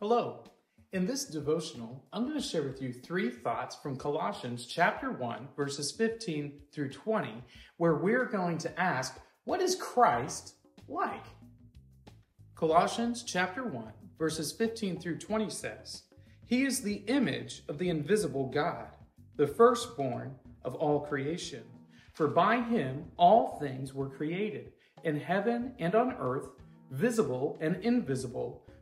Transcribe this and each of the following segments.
Hello. In this devotional, I'm going to share with you three thoughts from Colossians chapter 1, verses 15 through 20, where we're going to ask, what is Christ like? Colossians chapter 1, verses 15 through 20 says, He is the image of the invisible God, the firstborn of all creation. For by him all things were created, in heaven and on earth, visible and invisible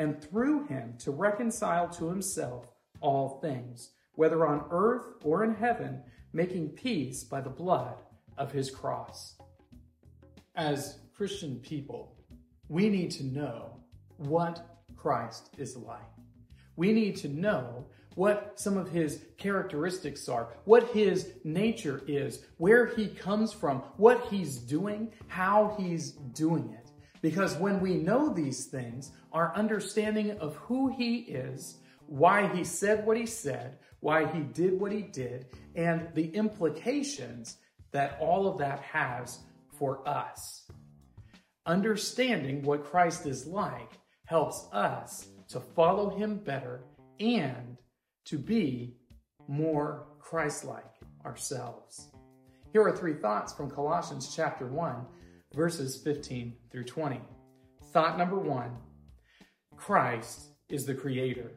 and through him to reconcile to himself all things, whether on earth or in heaven, making peace by the blood of his cross. As Christian people, we need to know what Christ is like. We need to know what some of his characteristics are, what his nature is, where he comes from, what he's doing, how he's doing it. Because when we know these things, our understanding of who he is, why he said what he said, why he did what he did, and the implications that all of that has for us. Understanding what Christ is like helps us to follow him better and to be more Christ like ourselves. Here are three thoughts from Colossians chapter 1 verses 15 through 20. Thought number one Christ is the creator.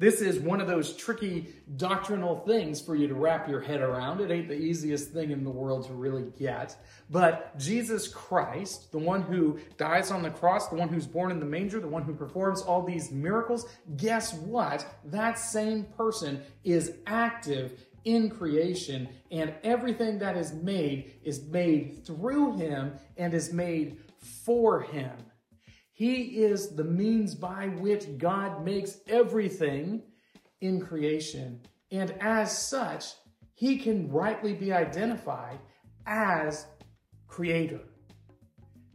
This is one of those tricky doctrinal things for you to wrap your head around. It ain't the easiest thing in the world to really get. But Jesus Christ, the one who dies on the cross, the one who's born in the manger, the one who performs all these miracles, guess what? That same person is active in creation, and everything that is made is made through him and is made for him. He is the means by which God makes everything in creation. And as such, he can rightly be identified as creator.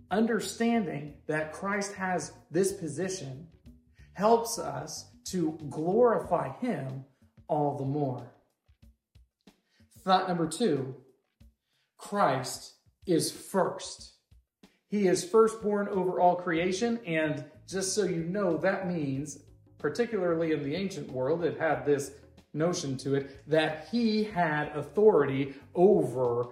Understanding that Christ has this position helps us to glorify him all the more. Thought number two Christ is first. He is firstborn over all creation. And just so you know, that means, particularly in the ancient world, it had this notion to it that he had authority over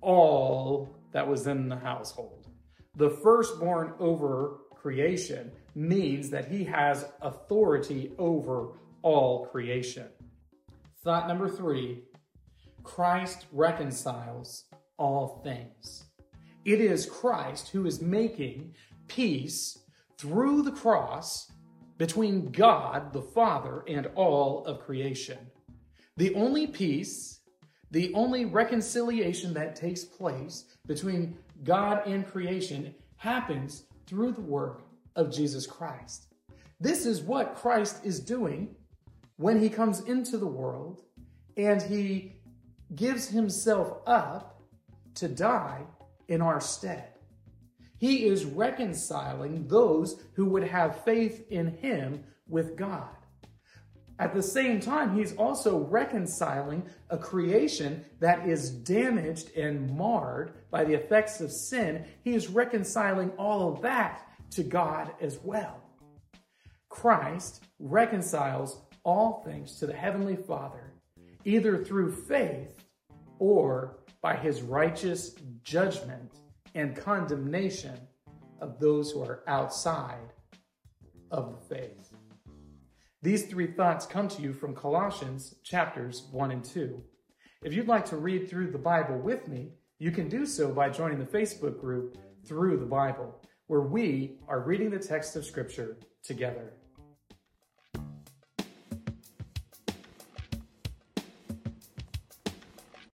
all that was in the household. The firstborn over creation means that he has authority over all creation. Thought number three Christ reconciles all things. It is Christ who is making peace through the cross between God the Father and all of creation. The only peace, the only reconciliation that takes place between God and creation happens through the work of Jesus Christ. This is what Christ is doing when he comes into the world and he gives himself up to die in our stead. He is reconciling those who would have faith in him with God. At the same time, he's also reconciling a creation that is damaged and marred by the effects of sin. He is reconciling all of that to God as well. Christ reconciles all things to the Heavenly Father, either through faith or by his righteous judgment and condemnation of those who are outside of the faith. These three thoughts come to you from Colossians chapters 1 and 2. If you'd like to read through the Bible with me, you can do so by joining the Facebook group Through the Bible, where we are reading the text of Scripture together.